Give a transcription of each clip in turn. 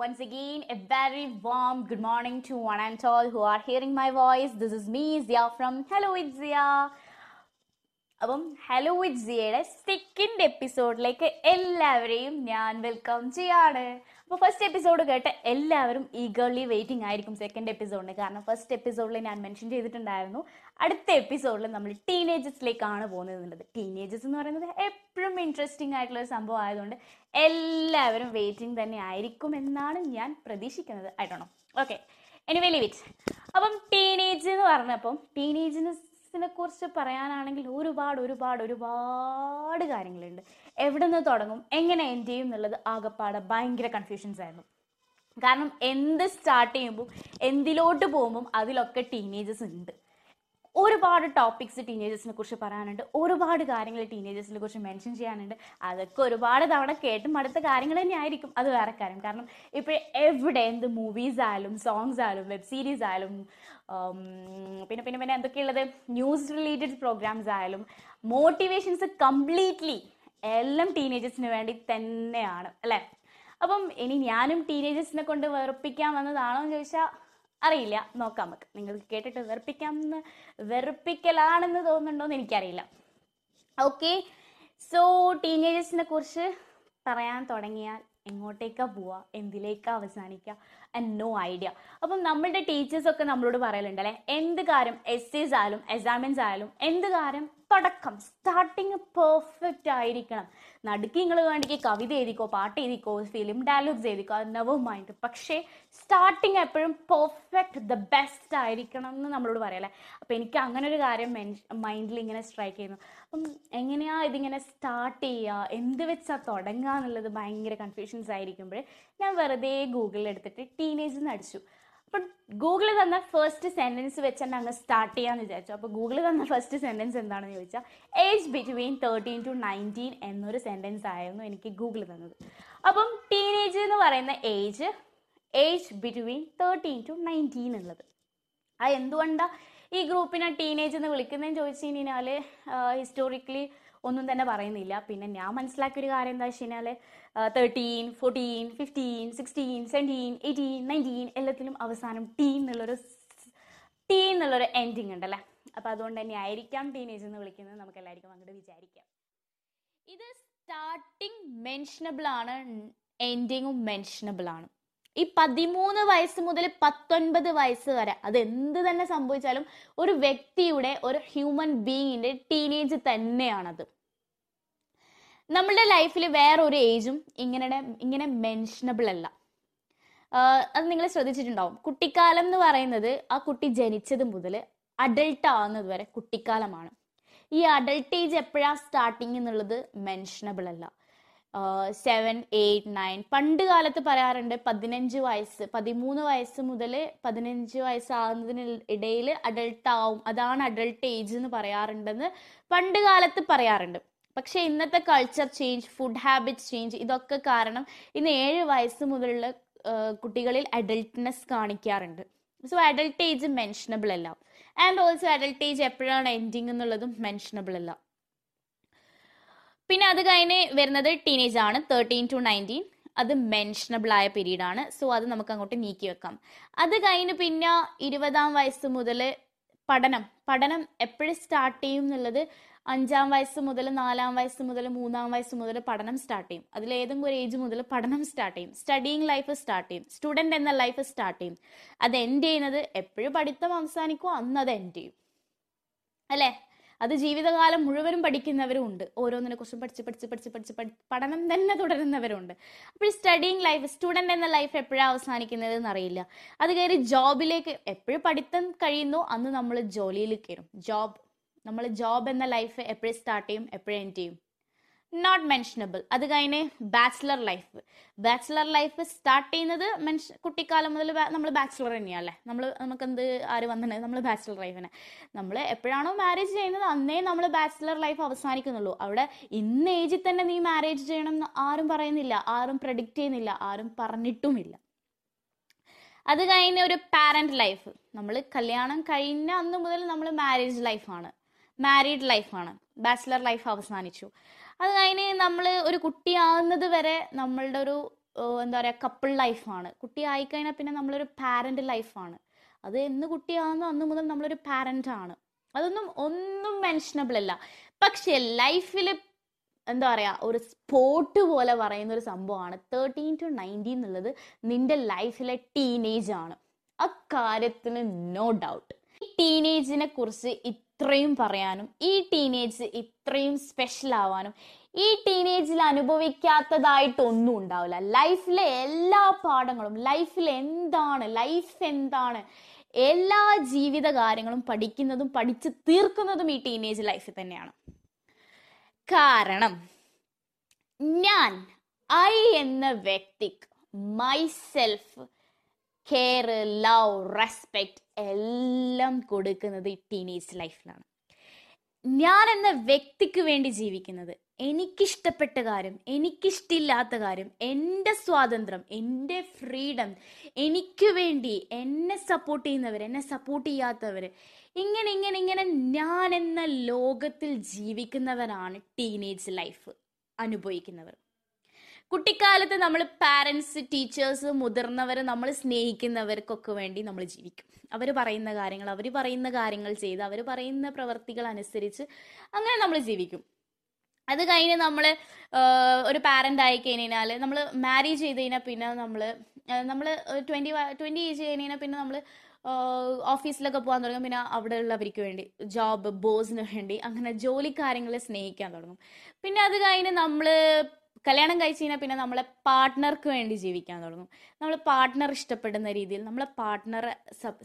once again a very warm good morning to one and all who are hearing my voice. This is me, Zia from Hello It's Zia. അപ്പം hello with ജിയയുടെ second എപ്പിസോഡിലേക്ക് എല്ലാവരെയും ഞാൻ welcome ചെയ്യാണ്. അപ്പോൾ first episode കേട്ട് എല്ലാവരും eagerly waiting ആയിരിക്കും സെക്കൻഡ് എപ്പിസോഡിന് കാരണം ഫസ്റ്റ് എപ്പിസോഡിൽ ഞാൻ മെൻഷൻ ചെയ്തിട്ടുണ്ടായിരുന്നു. അടുത്ത എപ്പിസോഡിൽ നമ്മൾ ടീനേജസിലേക്കാണ് പോകുന്നത് ടീനേജസ് എന്ന് പറയുന്നത് എപ്പോഴും ഇൻട്രസ്റ്റിംഗ് ആയിട്ടുള്ള ഒരു സംഭവം ആയതുകൊണ്ട് എല്ലാവരും വെയിറ്റിംഗ് തന്നെ ആയിരിക്കും എന്നാണ് ഞാൻ പ്രതീക്ഷിക്കുന്നത്. ആയിട്ടാണോ ഓക്കെ എനിവേ ലിവിറ്റ് അപ്പം ടീനേജ് എന്ന് പറഞ്ഞപ്പം ടീനേജിന് നെ കുറിച്ച് പറയാനാണെങ്കിൽ ഒരുപാട് ഒരുപാട് ഒരുപാട് കാര്യങ്ങളുണ്ട്. എവിടെ നിന്ന് തുടങ്ങും എങ്ങനെ എൻഡ് ചെയ്യും എന്നുള്ളത് ആകെപ്പാടെ ഭയങ്കര കൺഫ്യൂഷൻസ് ആയിരുന്നു. കാരണം എന്ത് സ്റ്റാർട്ട് ചെയ്യുമ്പോൾ എന്തിലോട്ട് പോകുമ്പം അതിലൊക്കെ ടീനേജസ് ഉണ്ട്. ഒരുപാട് ടോപ്പിക്സ് ടീനേജേഴ്സിനെ കുറിച്ച് പറയാനുണ്ട്. ഒരുപാട് കാര്യങ്ങൾ ടീനേജേഴ്സിനെ കുറിച്ച് മെൻഷൻ ചെയ്യാനുണ്ട്. അതൊക്കെ ഒരുപാട് തവണ കേട്ടും അടുത്ത കാര്യങ്ങൾ തന്നെ ആയിരിക്കും അത് വേറെ കാര്യം. കാരണം ഇപ്പോൾ എവിടെ എന്ത് മൂവീസ് ആയാലും സോങ്സ് ആയാലും വെബ് സീരീസ് ആയാലും പിന്നെ പിന്നെ പിന്നെ എന്തൊക്കെയുള്ളത്? ന്യൂസ് റിലേറ്റഡ് പ്രോഗ്രാംസ് ആയാലും മോട്ടിവേഷൻസ് കംപ്ലീറ്റ്ലി എല്ലാം ടീനേജേഴ്സിന് വേണ്ടി തന്നെയാണ്. അല്ലേ? അപ്പം ഇനി ഞാനും ടീനേജേഴ്സിനെ കൊണ്ട് വെറുപ്പിക്കാൻ വന്നതാണോ എന്ന് ചോദിച്ചാൽ അറിയില്ല. നോക്കാം നമുക്ക്. നിങ്ങൾക്ക് കേട്ടിട്ട് വെറുപ്പിക്കാമെന്ന് വെറുപ്പിക്കലാണെന്ന് തോന്നുന്നുണ്ടോ എന്ന് എനിക്കറിയില്ല. ഓക്കെ സോ ടീനേജേഴ്സിനെ കുറിച്ച് പറയാൻ തുടങ്ങിയാൽ എങ്ങോട്ടേക്കാ പോവുക എന്തിലേക്കാ അവസാനിക്കുക ആൻഡ് നോ ഐഡിയ അപ്പം നമ്മളുടെ ടീച്ചേഴ്സൊക്കെ നമ്മളോട് പറയലുണ്ട് അല്ലെ? എന്ത് കാര്യം എസ്സേസ് ആയാലും എക്സാമിൻസ് ആയാലും എന്ത് കാര്യം തുടക്കം. സ്റ്റാർട്ടിങ് പെർഫെക്റ്റ് ആയിരിക്കണം. നടുക്ക് നിങ്ങൾ വേണ്ടിക്ക് കവിത എഴുതിക്കോ പാട്ട് എഴുതിക്കോ ഫിലിം ഡയലോഗ്സ് എഴുതിക്കോ അത് നെവർ മൈൻഡ് പക്ഷേ സ്റ്റാർട്ടിങ് എപ്പോഴും പെർഫെക്റ്റ് ദ ബെസ്റ്റ് ആയിരിക്കണം എന്ന് നമ്മളോട് പറയല്ലേ? അപ്പം എനിക്ക് അങ്ങനെ ഒരു കാര്യം മൈൻഡിൽ ഇങ്ങനെ സ്ട്രൈക്ക് ചെയ്യുന്നു. അപ്പം എങ്ങനെയാ ഇതിങ്ങനെ സ്റ്റാർട്ട് ചെയ്യുക എന്ത് വെച്ചാൽ തുടങ്ങുക എന്നുള്ളത് ഭയങ്കര കൺഫ്യൂഷൻസ് ആയിരിക്കുമ്പോൾ ഞാൻ വെറുതെ ഗൂഗിളിൽ എടുത്തിട്ട് ടീനേജ് എന്ന് അടിച്ചു അപ്പം ഗൂഗിൾ തന്ന ഫസ്റ്റ് സെന്റൻസ് വെച്ച് തന്നെ അങ്ങ് സ്റ്റാർട്ട് ചെയ്യാന്ന് വിചാരിച്ചു. അപ്പോൾ ഗൂഗിൾ തന്ന ഫസ്റ്റ് സെന്റൻസ് എന്താണെന്ന് ചോദിച്ചാൽ age between thirteen to nineteen എന്നൊരു സെന്റൻസ് ആയിരുന്നു എനിക്ക് ഗൂഗിൾ തന്നത്. അപ്പം ടീനേജ് എന്ന് പറയുന്ന age age between thirteen to nineteen എന്നുള്ളത്. അത് എന്തുകൊണ്ടാണ് ഈ ഗ്രൂപ്പിനെ ടീനേജ് എന്ന് വിളിക്കുന്നതെന്ന് ചോദിച്ചു കഴിഞ്ഞാൽ ഹിസ്റ്റോറിക്കലി ഒന്നും തന്നെ പറയുന്നില്ല. പിന്നെ ഞാൻ മനസ്സിലാക്കിയ ഒരു കാര്യം എന്താ വെച്ച് കഴിഞ്ഞാൽ thirteen fourteen fifteen sixteen seventeen eighteen nineteen എല്ലാത്തിലും അവസാനം ടീൻ എന്നുള്ളൊരു ടീ എന്നുള്ളൊരു എൻഡിങ് ഉണ്ടല്ലേ? അപ്പോൾ അതുകൊണ്ട് തന്നെ ആയിരിക്കാം ടീനേജ് എന്ന് വിളിക്കുന്നത്. നമുക്ക് എല്ലാവർക്കും അങ്ങോട്ട് വിചാരിക്കാം. ഇത് സ്റ്റാർട്ടിങ് മെൻഷനബിൾ ആണ് എൻഡിങ്ങും മെൻഷനബിൾ ആണ്. ഈ പതിമൂന്ന് വയസ്സ് മുതൽ പത്തൊൻപത് വയസ്സ് വരെ അത് എന്ത് തന്നെ സംഭവിച്ചാലും ഒരു വ്യക്തിയുടെ ഒരു ഹ്യൂമൻ ബീയിങ്ങിന്റെ ടീനേജ് തന്നെയാണത്. നമ്മളുടെ ലൈഫിൽ വേറെ ഒരു ഏജും ഇങ്ങനെ ഇങ്ങനെ മെൻഷനബിൾ അല്ല. അത് നിങ്ങൾ ശ്രദ്ധിച്ചിട്ടുണ്ടാവും. കുട്ടിക്കാലം എന്ന് പറയുന്നത് ആ കുട്ടി ജനിച്ചത് മുതൽ അഡൾട്ട് ആവുന്നത് വരെ കുട്ടിക്കാലമാണ്. ഈ അഡൾട്ട് ഏജ് എപ്പോഴാണ് സ്റ്റാർട്ടിങ് എന്നുള്ളത് മെൻഷനബിൾ അല്ല. സെവൻ എയ്റ്റ് നയൻ പണ്ട് കാലത്ത് പറയാറുണ്ട് പതിനഞ്ച് വയസ്സ് പതിമൂന്ന് വയസ്സ് മുതൽ പതിനഞ്ച് വയസ്സാകുന്നതിന് ഇടയിൽ അഡൾട്ട് ആവും. അതാണ് അഡൾട്ട് ഏജ് എന്ന് പറയാറുണ്ടെന്ന് പണ്ട് കാലത്ത് പറയാറുണ്ട്. പക്ഷേ ഇന്നത്തെ culture change food habits change ഇതൊക്കെ കാരണം ഇന്ന് ഏഴ് വയസ്സ് മുതലുള്ള കുട്ടികളിൽ അഡൾട്ട്നെസ് കാണിക്കാറുണ്ട്. സോ അഡൾട്ട് ഏജ് മെൻഷനബിൾ അല്ല. ആൻഡ് ഓൾസോ അഡൾട്ട് ഏജ് എപ്പോഴാണ് എൻഡിങ് എന്നുള്ളതും മെൻഷനബിൾ അല്ല. പിന്നെ അത് കഴിഞ്ഞ് വരുന്നത് ടീനേജ് ആണ് തേർട്ടീൻ ടു നയന്റീൻ അത് മെൻഷനബിൾ ആയ പീരീഡ് ആണ്. സോ അത് നമുക്ക് അങ്ങോട്ട് നീക്കി വെക്കാം. അത് കഴിഞ്ഞ് പിന്നെ ഇരുപതാം വയസ്സ് മുതൽ പഠനം. പഠനം എപ്പോഴും സ്റ്റാർട്ട് ചെയ്യും എന്നുള്ളത് അഞ്ചാം വയസ്സ് മുതൽ നാലാം വയസ്സ് മുതൽ മൂന്നാം വയസ്സ് മുതൽ പഠനം സ്റ്റാർട്ട് ചെയ്യും. അതിൽ ഏതെങ്കിലും ഒരു ഏജ് മുതൽ പഠനം സ്റ്റാർട്ട് ചെയ്യും. സ്റ്റഡിങ് ലൈഫ് സ്റ്റാർട്ട് ചെയ്യും. സ്റ്റുഡന്റ് എന്ന ലൈഫ് സ്റ്റാർട്ട് ചെയ്യും. അത് എൻഡ് ചെയ്യുന്നത് എപ്പോഴും പഠിത്തം അവസാനിക്കുമോ അന്ന് അത് എൻഡ് ചെയ്യും. അല്ലേ? അത് ജീവിതകാലം മുഴുവനും പഠിക്കുന്നവരും ഉണ്ട്. ഓരോന്നിനെ കുറിച്ചും പഠിച്ച് പഠിച്ച് പഠിച്ച് പഠിച്ച് പഠി പഠനം തന്നെ തുടരുന്നവരുണ്ട്. അപ്പോൾ സ്റ്റഡിങ് ലൈഫ് സ്റ്റുഡന്റ് എന്ന ലൈഫ് എപ്പോഴാണ് അവസാനിക്കുന്നത് എന്നറിയില്ല അത് കയറി ജോബിലേക്ക് എപ്പോഴും പഠിത്തം കഴിയുന്നു അന്ന് നമ്മൾ ജോലിയിൽ കയറും. ജോബ് നമ്മൾ ജോബ് എന്ന ലൈഫ് എപ്പോഴും സ്റ്റാർട്ട് ചെയ്യും എപ്പോഴും എൻഡ് ചെയ്യും. നോട്ട് മെൻഷനബിൾ അത് കഴിഞ്ഞ് bachelor life bachelor life start ചെയ്യുന്നത് മെൻഷ കുട്ടിക്കാലം മുതൽ നമ്മൾ ബാച്ചിലർ തന്നെയാണ് അല്ലേ നമ്മൾ നമുക്ക് എന്ത് ആര് വന്നിട്ട് നമ്മൾ ബാച്ചിലർ ലൈഫിനെ നമ്മൾ എപ്പോഴാണോ മാരേജ് ചെയ്യുന്നത് അന്നേ നമ്മൾ ബാച്ചിലർ ലൈഫ് അവസാനിക്കുന്നുള്ളൂ. അവിടെ ഇന്ന ഏജിൽ തന്നെ നീ മാരേജ് ചെയ്യണം എന്ന് ആരും പറയുന്നില്ല. ആരും പ്രഡിക്റ്റ് ചെയ്യുന്നില്ല. ആരും പറഞ്ഞിട്ടുമില്ല. അത് കഴിഞ്ഞ ഒരു പാരന്റ് ലൈഫ് നമ്മൾ കല്യാണം കഴിഞ്ഞ അന്ന് മുതൽ നമ്മൾ മാരേജ് ലൈഫാണ് മാരീഡ് ലൈഫാണ് ബാച്ചിലർ ലൈഫ് അവസാനിച്ചു. അത് കഴിഞ്ഞ് നമ്മൾ ഒരു കുട്ടിയാവുന്നത് വരെ നമ്മളുടെ ഒരു എന്താ പറയുക കപ്പിൾ ലൈഫാണ് കുട്ടി ആയിക്കഴിഞ്ഞാൽ പിന്നെ നമ്മളൊരു പാരന്റ് ലൈഫാണ് അത് എന്ന് കുട്ടിയാകുന്നു അന്ന് മുതൽ നമ്മളൊരു പാരന്റ് ആണ്. അതൊന്നും ഒന്നും മെൻഷനബിൾ അല്ല. പക്ഷെ ലൈഫിൽ എന്താ പറയുക ഒരു സ്പോർട്ട് പോലെ പറയുന്ന ഒരു സംഭവമാണ്. തേർട്ടീൻ ടു നയന്റീൻ എന്നുള്ളത് നിന്റെ ലൈഫിലെ ടീനേജ് ആണ്. അക്കാര്യത്തിന് നോ ഡൗട്ട് ഈ ടീനേജിനെ കുറിച്ച് ഇത്രയും പറയാനും ഈ ടീനേജ് ഇത്രയും സ്പെഷ്യൽ ആവാനും ഈ ടീനേജിൽ അനുഭവിക്കാത്തതായിട്ട് ഒന്നും ഉണ്ടാവില്ല. ലൈഫിലെ എല്ലാ പാഠങ്ങളും ലൈഫിൽ എന്താണ് ലൈഫ് എന്താണ് എല്ലാ ജീവിത കാര്യങ്ങളും പഠിക്കുന്നതും പഠിച്ച് തീർക്കുന്നതും ഈ ടീനേജ് ലൈഫിൽ തന്നെയാണ്. കാരണം ഞാൻ ഐ എന്ന വ്യക്തിക്ക് മൈസെൽഫ് കെയർ ലവ് റെസ്പെക്ട് എല്ലാം കൊടുക്കുന്നത് ഈ ടീനേജ് ലൈഫിലാണ് ഞാൻ എന്ന വ്യക്തിക്ക് വേണ്ടി ജീവിക്കുന്നത്? എനിക്കിഷ്ടപ്പെട്ട കാര്യം എനിക്കിഷ്ടമില്ലാത്ത കാര്യം എന്റെ സ്വാതന്ത്ര്യം എന്റെ ഫ്രീഡം എനിക്ക് വേണ്ടി എന്നെ സപ്പോർട്ട് ചെയ്യുന്നവർ എന്നെ സപ്പോർട്ട് ചെയ്യാത്തവർ ഇങ്ങനെ ഇങ്ങനെ ഇങ്ങനെ ഞാൻ എന്ന ലോകത്തിൽ ജീവിക്കുന്നവരാണ് ടീനേജ് ലൈഫ് അനുഭവിക്കുന്നവർ. കുട്ടിക്കാലത്ത് നമ്മൾ പാരൻസ് ടീച്ചേഴ്സ് മുതിർന്നവർ നമ്മൾ സ്നേഹിക്കുന്നവർക്കൊക്കെ വേണ്ടി നമ്മൾ ജീവിക്കും. അവർ പറയുന്ന കാര്യങ്ങൾ അവർ പറയുന്ന കാര്യങ്ങൾ ചെയ്ത് അവർ പറയുന്ന പ്രവർത്തികൾ അനുസരിച്ച് അങ്ങനെ നമ്മൾ ജീവിക്കും. അത് കഴിഞ്ഞ് നമ്മൾ ഒരു പാരന്റ് ആയി കഴിഞ്ഞാൽ നമ്മൾ മാരേജ് ചെയ്ത് കഴിഞ്ഞാൽ പിന്നെ നമ്മൾ നമ്മൾ ട്വന്റി ട്വന്റി ഏജ് കഴിഞ്ഞ് കഴിഞ്ഞാൽ പിന്നെ നമ്മൾ ഓഫീസിലൊക്കെ പോകാൻ തുടങ്ങും. പിന്നെ അവിടെ ഉള്ളവർക്ക് വേണ്ടി ജോബ് ബോസിന് വേണ്ടി അങ്ങനെ ജോലി കാര്യങ്ങളെ സ്നേഹിക്കാൻ തുടങ്ങും. പിന്നെ അത് കഴിഞ്ഞ് നമ്മൾ കല്യാണം കഴിച്ച് കഴിഞ്ഞാൽ പിന്നെ നമ്മളെ പാർട്ട്ണർക്ക് വേണ്ടി ജീവിക്കാൻ തുടങ്ങും. നമ്മൾ പാർട്ട്ണർ ഇഷ്ടപ്പെടുന്ന രീതിയിൽ നമ്മളെ പാർട്ട്ണറെ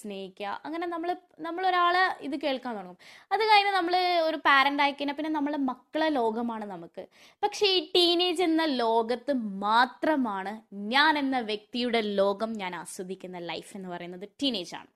സ്നേഹിക്കുക അങ്ങനെ നമ്മൾ നമ്മളൊരാളെ ഇത് കേൾക്കാൻ തുടങ്ങും. അത് കഴിഞ്ഞ് നമ്മൾ ഒരു പാരന്റ് ആയി കഴിഞ്ഞാൽ പിന്നെ നമ്മളെ മക്കളെ ലോകമാണ് നമുക്ക്. പക്ഷേ ഈ ടീനേജ് എന്ന ലോകത്ത് മാത്രമാണ് ഞാൻ എന്ന വ്യക്തിയുടെ ലോകം ഞാൻ ആസ്വദിക്കുന്ന ലൈഫ് എന്ന് പറയുന്നത് ടീനേജ് ആണ്.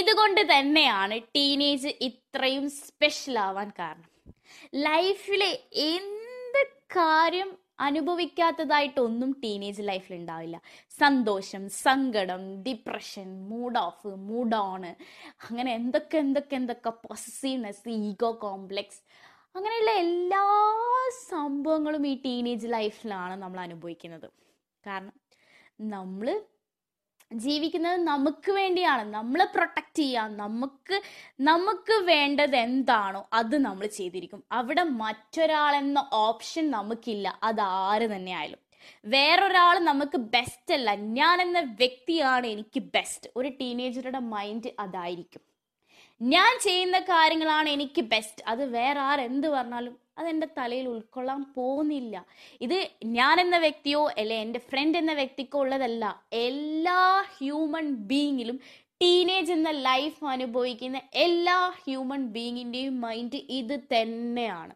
ഇതുകൊണ്ട് തന്നെയാണ് ടീനേജ് ഇത്രയും സ്പെഷ്യൽ ആവാൻ കാരണം. ലൈഫിലെ എന്ത് കാര്യം അനുഭവിക്കാത്തതായിട്ട് ഒന്നും ടീനേജ് ലൈഫിൽ ഉണ്ടാവില്ല സന്തോഷം സങ്കടം depression mood off mood on അങ്ങനെ എന്തൊക്കെ എന്തൊക്കെ എന്തൊക്കെ പോസസീവ്നെസ് ഈഗോ കോംപ്ലെക്സ് അങ്ങനെയുള്ള എല്ലാ സംഭവങ്ങളും ഈ ടീനേജ് ലൈഫിലാണ് നമ്മൾ അനുഭവിക്കുന്നത്. കാരണം നമ്മൾ ജീവിക്കുന്നത് നമുക്ക് വേണ്ടിയാണ്. നമ്മളെ പ്രൊട്ടക്റ്റ് ചെയ്യാൻ നമുക്ക് നമുക്ക് വേണ്ടത് എന്താണോ അത് നമ്മൾ ചെയ്തിരിക്കും. അവിടെ മറ്റൊരാളെന്ന ഓപ്ഷൻ നമുക്കില്ല. അത് ആര് തന്നെ ആയാലും വേറൊരാൾ നമുക്ക് ബെസ്റ്റ് അല്ല. ഞാൻ എന്ന വ്യക്തിയാണ് എനിക്ക് ബെസ്റ്റ് ഒരു ടീനേജറുടെ മൈൻഡ് അതായിരിക്കും. ഞാൻ ചെയ്യുന്ന കാര്യങ്ങളാണ് എനിക്ക് ബെസ്റ്റ് അത് വേറെ ആരെന്ത് പറഞ്ഞാലും അതെന്റെ തലയിൽ ഉൾക്കൊള്ളാൻ പോകുന്നില്ല. ഇത് ഞാൻ എന്ന വ്യക്തിയോ അല്ലെ എന്റെ ഫ്രണ്ട് എന്ന വ്യക്തിക്കോ ഉള്ളതല്ല. എല്ലാ ഹ്യൂമൻ ബീയിങ്ങിലും ടീനേജ് എന്ന ലൈഫ് അനുഭവിക്കുന്ന എല്ലാ ഹ്യൂമൻ ബീയിങ്ങിന്റെയും മൈൻഡ് ഇത് തന്നെയാണ്.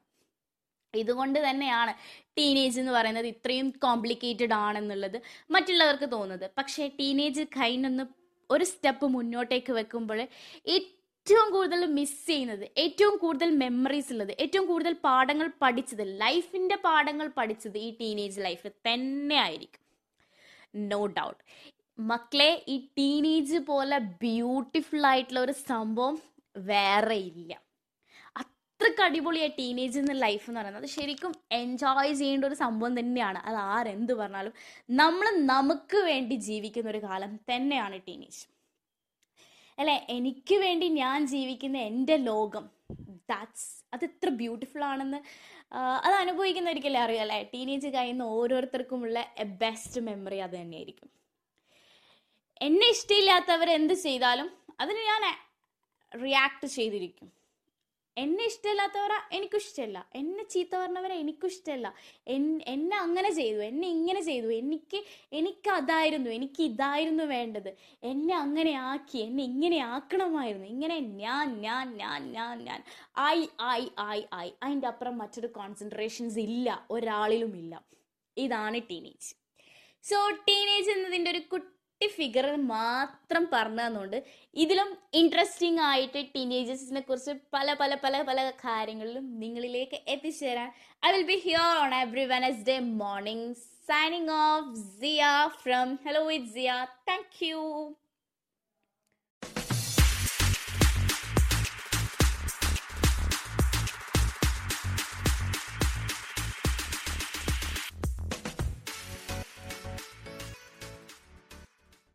ഇതുകൊണ്ട് തന്നെയാണ് ടീനേജ് എന്ന് പറയുന്നത് ഇത്രയും കോംപ്ലിക്കേറ്റഡ് ആണെന്നുള്ളത് മറ്റുള്ളവർക്ക് തോന്നുന്നത്. പക്ഷേ ടീനേജ് കഴിഞ്ഞൊന്ന് ഒരു സ്റ്റെപ്പ് മുന്നോട്ടേക്ക് വെക്കുമ്പോൾ ഏറ്റവും കൂടുതൽ മിസ് ചെയ്യുന്നത് ഏറ്റവും കൂടുതൽ മെമ്മറീസ് ഉള്ളത് ഏറ്റവും കൂടുതൽ പാഠങ്ങൾ പഠിച്ചത് ലൈഫിന്റെ പാഠങ്ങൾ പഠിച്ചത് ഈ ടീനേജ് ലൈഫിൽ തന്നെ ആയിരിക്കും. നോ ഡൗട്ട് മക്കളെ ഈ ടീനേജ് പോലെ ബ്യൂട്ടിഫുൾ ആയിട്ടുള്ള ഒരു സംഭവം വേറെ ഇല്ല. അത്രയ്ക്ക് അടിപൊളിയാണ് ടീനേജ് എന്ന ലൈഫ് എന്ന് പറയുന്നത്. അത് ശരിക്കും എൻജോയ് ചെയ്യേണ്ട ഒരു സംഭവം തന്നെയാണ്. അത് ആരെന്ത് പറഞ്ഞാലും നമ്മൾ നമുക്ക് വേണ്ടി ജീവിക്കുന്ന ഒരു കാലം തന്നെയാണ് ടീനേജ് അല്ലെ? എനിക്ക് വേണ്ടി ഞാൻ ജീവിക്കുന്ന എന്റെ ലോകം ദാറ്റ്സ് അത് എത്ര ബ്യൂട്ടിഫുൾ ആണെന്ന് അത് അനുഭവിക്കുന്നവർക്കല്ലേ അറിയാം അല്ലേ? ടീനേജ് കഴിയുന്ന ഓരോരുത്തർക്കുമുള്ള എ ബെസ്റ്റ് മെമ്മറി അത് തന്നെയായിരിക്കും. എന്നെ ഇഷ്ടമില്ലാത്തവർ എന്ത് ചെയ്താലും അതിന് ഞാൻ റിയാക്ട് ചെയ്തിരിക്കും. എന്നെ ഇഷ്ടമില്ലാത്തവരെ എനിക്കും ഇഷ്ടമല്ല. എന്നെ ചീത്ത പറഞ്ഞവരെ എനിക്കും ഇഷ്ടമല്ല. എന്നെ അങ്ങനെ ചെയ്തു എന്നെ ഇങ്ങനെ ചെയ്തു എനിക്ക് എനിക്ക് അതായിരുന്നു എനിക്ക് ഇതായിരുന്നു വേണ്ടത്. എന്നെ അങ്ങനെ ആക്കി എന്നെ ഇങ്ങനെ ആക്കണമായിരുന്നു. ഇങ്ങനെ ഞാൻ ഞാൻ ഞാൻ ഞാൻ ഞാൻ. I I I I. അതിന്റെ അപ്പുറം മറ്റൊരു കോൺസെൻട്രേഷൻസ് ഇല്ല ഒരാളിലും ഇല്ല. ഇതാണ് ടീനേജ് സോ ടീനേജ് എന്നതിന്റെ ഒരു കുട്ടി ഫിഗർ മാത്രം പറഞ്ഞു തന്നുകൊണ്ട് ഇതിലും ഇൻട്രസ്റ്റിംഗ് ആയിട്ട് ടീനേജേഴ്സിനെ കുറിച്ച് പല പല പല പല കാര്യങ്ങളിലും നിങ്ങളിലേക്ക് എത്തിച്ചേരാൻ I will be here on every Wednesday morning signing off Zia from hello with Zia thank you